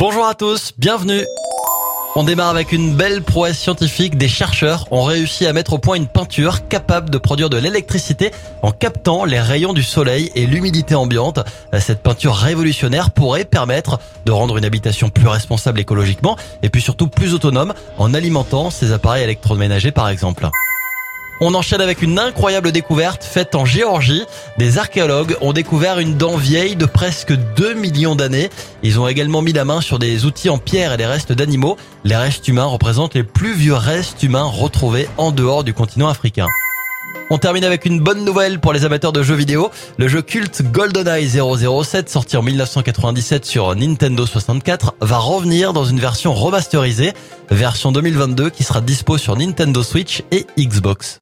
Bonjour à tous, bienvenue. On démarre avec une belle prouesse scientifique. Des chercheurs ont réussi à mettre au point une peinture capable de produire de l'électricité en captant les rayons du soleil et l'humidité ambiante. Cette peinture révolutionnaire pourrait permettre de rendre une habitation plus responsable écologiquement et puis surtout plus autonome en alimentant ses appareils électroménagers par exemple. On enchaîne avec une incroyable découverte faite en Géorgie. Des archéologues ont découvert une dent vieille de presque 2 millions d'années. Ils ont également mis la main sur des outils en pierre et des restes d'animaux. Les restes humains représentent les plus vieux restes humains retrouvés en dehors du continent africain. On termine avec une bonne nouvelle pour les amateurs de jeux vidéo. Le jeu culte GoldenEye 007, sorti en 1997 sur Nintendo 64, va revenir dans une version remasterisée, version 2022 qui sera dispo sur Nintendo Switch et Xbox.